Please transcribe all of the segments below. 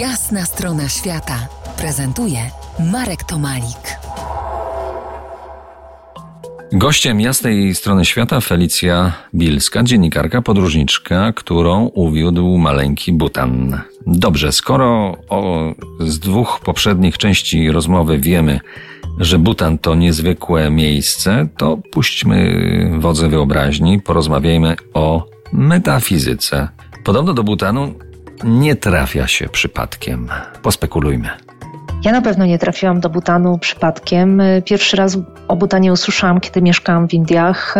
Jasna strona świata prezentuje Marek Tomalik. Gościem jasnej strony świata Felicja Bilska, dziennikarka, podróżniczka, którą uwiódł maleńki Butan. Dobrze, skoro o, z dwóch poprzednich części rozmowy wiemy, że Butan to niezwykłe miejsce, to puśćmy wodze wyobraźni, porozmawiajmy o metafizyce. Podobno do Butanu nie trafia się przypadkiem. Pospekulujmy. Ja na pewno nie trafiłam do Butanu przypadkiem. Pierwszy raz o Butanie usłyszałam, kiedy mieszkałam w Indiach.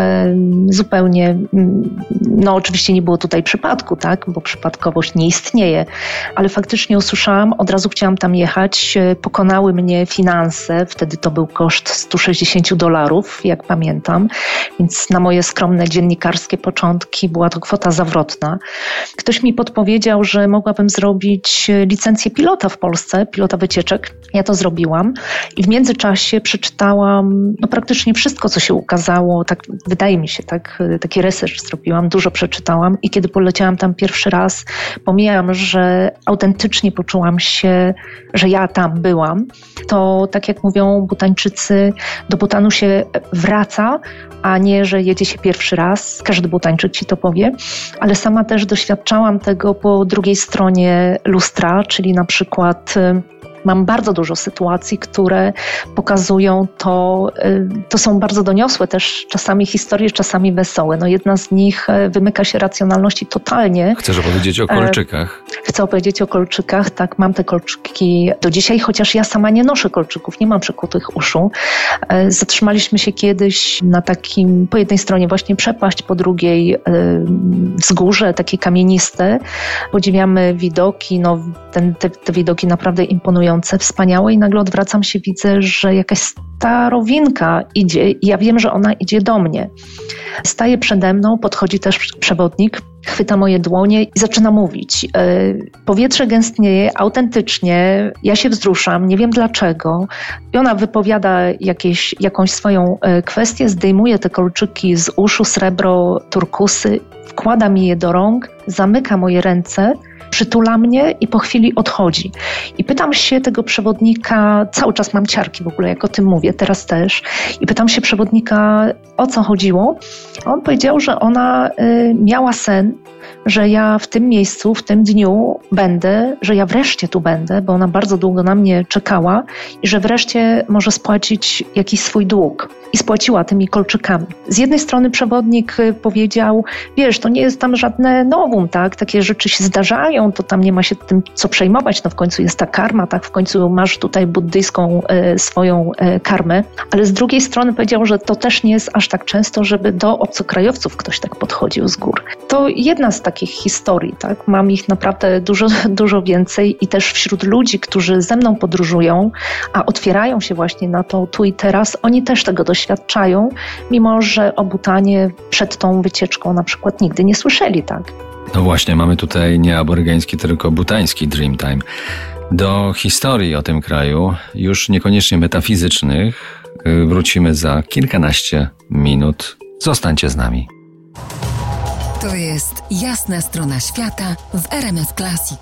Zupełnie, no oczywiście nie było tutaj przypadku, tak, bo przypadkowość nie istnieje, ale faktycznie usłyszałam, od razu chciałam tam jechać. Pokonały mnie finanse, wtedy to był koszt 160 dolarów, jak pamiętam, więc na moje skromne dziennikarskie początki była to kwota zawrotna. Ktoś mi podpowiedział, że mogłabym zrobić licencję pilota w Polsce, pilota wycieczek ja to zrobiłam i w międzyczasie przeczytałam no, praktycznie wszystko, co się ukazało. Tak wydaje mi się, tak, taki research zrobiłam, dużo przeczytałam i kiedy poleciałam tam pierwszy raz, pomijam, że autentycznie poczułam się, że ja tam byłam. To tak jak mówią butańczycy, do Butanu się wraca, a nie, że jedzie się pierwszy raz. Każdy butańczyk ci to powie, ale sama też doświadczałam tego po drugiej stronie lustra, czyli na przykład Mam bardzo dużo sytuacji, które pokazują to, y, to są bardzo doniosłe też czasami historie, czasami wesołe. No jedna z nich y, wymyka się racjonalności totalnie. Chcesz opowiedzieć o e, kolczykach? Chcę opowiedzieć o kolczykach, tak, mam te kolczyki do dzisiaj, chociaż ja sama nie noszę kolczyków, nie mam przekutych uszu. E, zatrzymaliśmy się kiedyś na takim, po jednej stronie właśnie przepaść, po drugiej e, wzgórze, takie kamieniste. Podziwiamy widoki, no ten, te, te widoki naprawdę imponują wspaniałe i nagle odwracam się, widzę, że jakaś starowinka idzie i ja wiem, że ona idzie do mnie. Staje przede mną, podchodzi też przewodnik, chwyta moje dłonie i zaczyna mówić. E, powietrze gęstnieje autentycznie, ja się wzruszam, nie wiem dlaczego. I ona wypowiada jakieś, jakąś swoją e, kwestię, zdejmuje te kolczyki z uszu, srebro, turkusy, wkłada mi je do rąk, zamyka moje ręce przytula mnie i po chwili odchodzi. I pytam się tego przewodnika, cały czas mam ciarki w ogóle, jak o tym mówię, teraz też, i pytam się przewodnika, o co chodziło. On powiedział, że ona y, miała sen, że ja w tym miejscu, w tym dniu będę, że ja wreszcie tu będę, bo ona bardzo długo na mnie czekała i że wreszcie może spłacić jakiś swój dług. I spłaciła tymi kolczykami. Z jednej strony przewodnik y, powiedział, wiesz, to nie jest tam żadne nowum, tak? Takie rzeczy się zdarzają, to tam nie ma się tym co przejmować, no w końcu jest ta karma, tak? W końcu masz tutaj buddyjską e, swoją e, karmę. Ale z drugiej strony powiedział, że to też nie jest aż tak często, żeby do obcokrajowców ktoś tak podchodził z gór. To jedna z takich historii, tak? Mam ich naprawdę dużo, dużo więcej i też wśród ludzi, którzy ze mną podróżują, a otwierają się właśnie na to tu i teraz, oni też tego doświadczają, mimo że o Butanie przed tą wycieczką na przykład nigdy nie słyszeli, tak? No właśnie, mamy tutaj nie aborygeński, tylko butański Dreamtime. Do historii o tym kraju, już niekoniecznie metafizycznych, y, wrócimy za kilkanaście minut. Zostańcie z nami. To jest jasna strona świata w RMF Classic.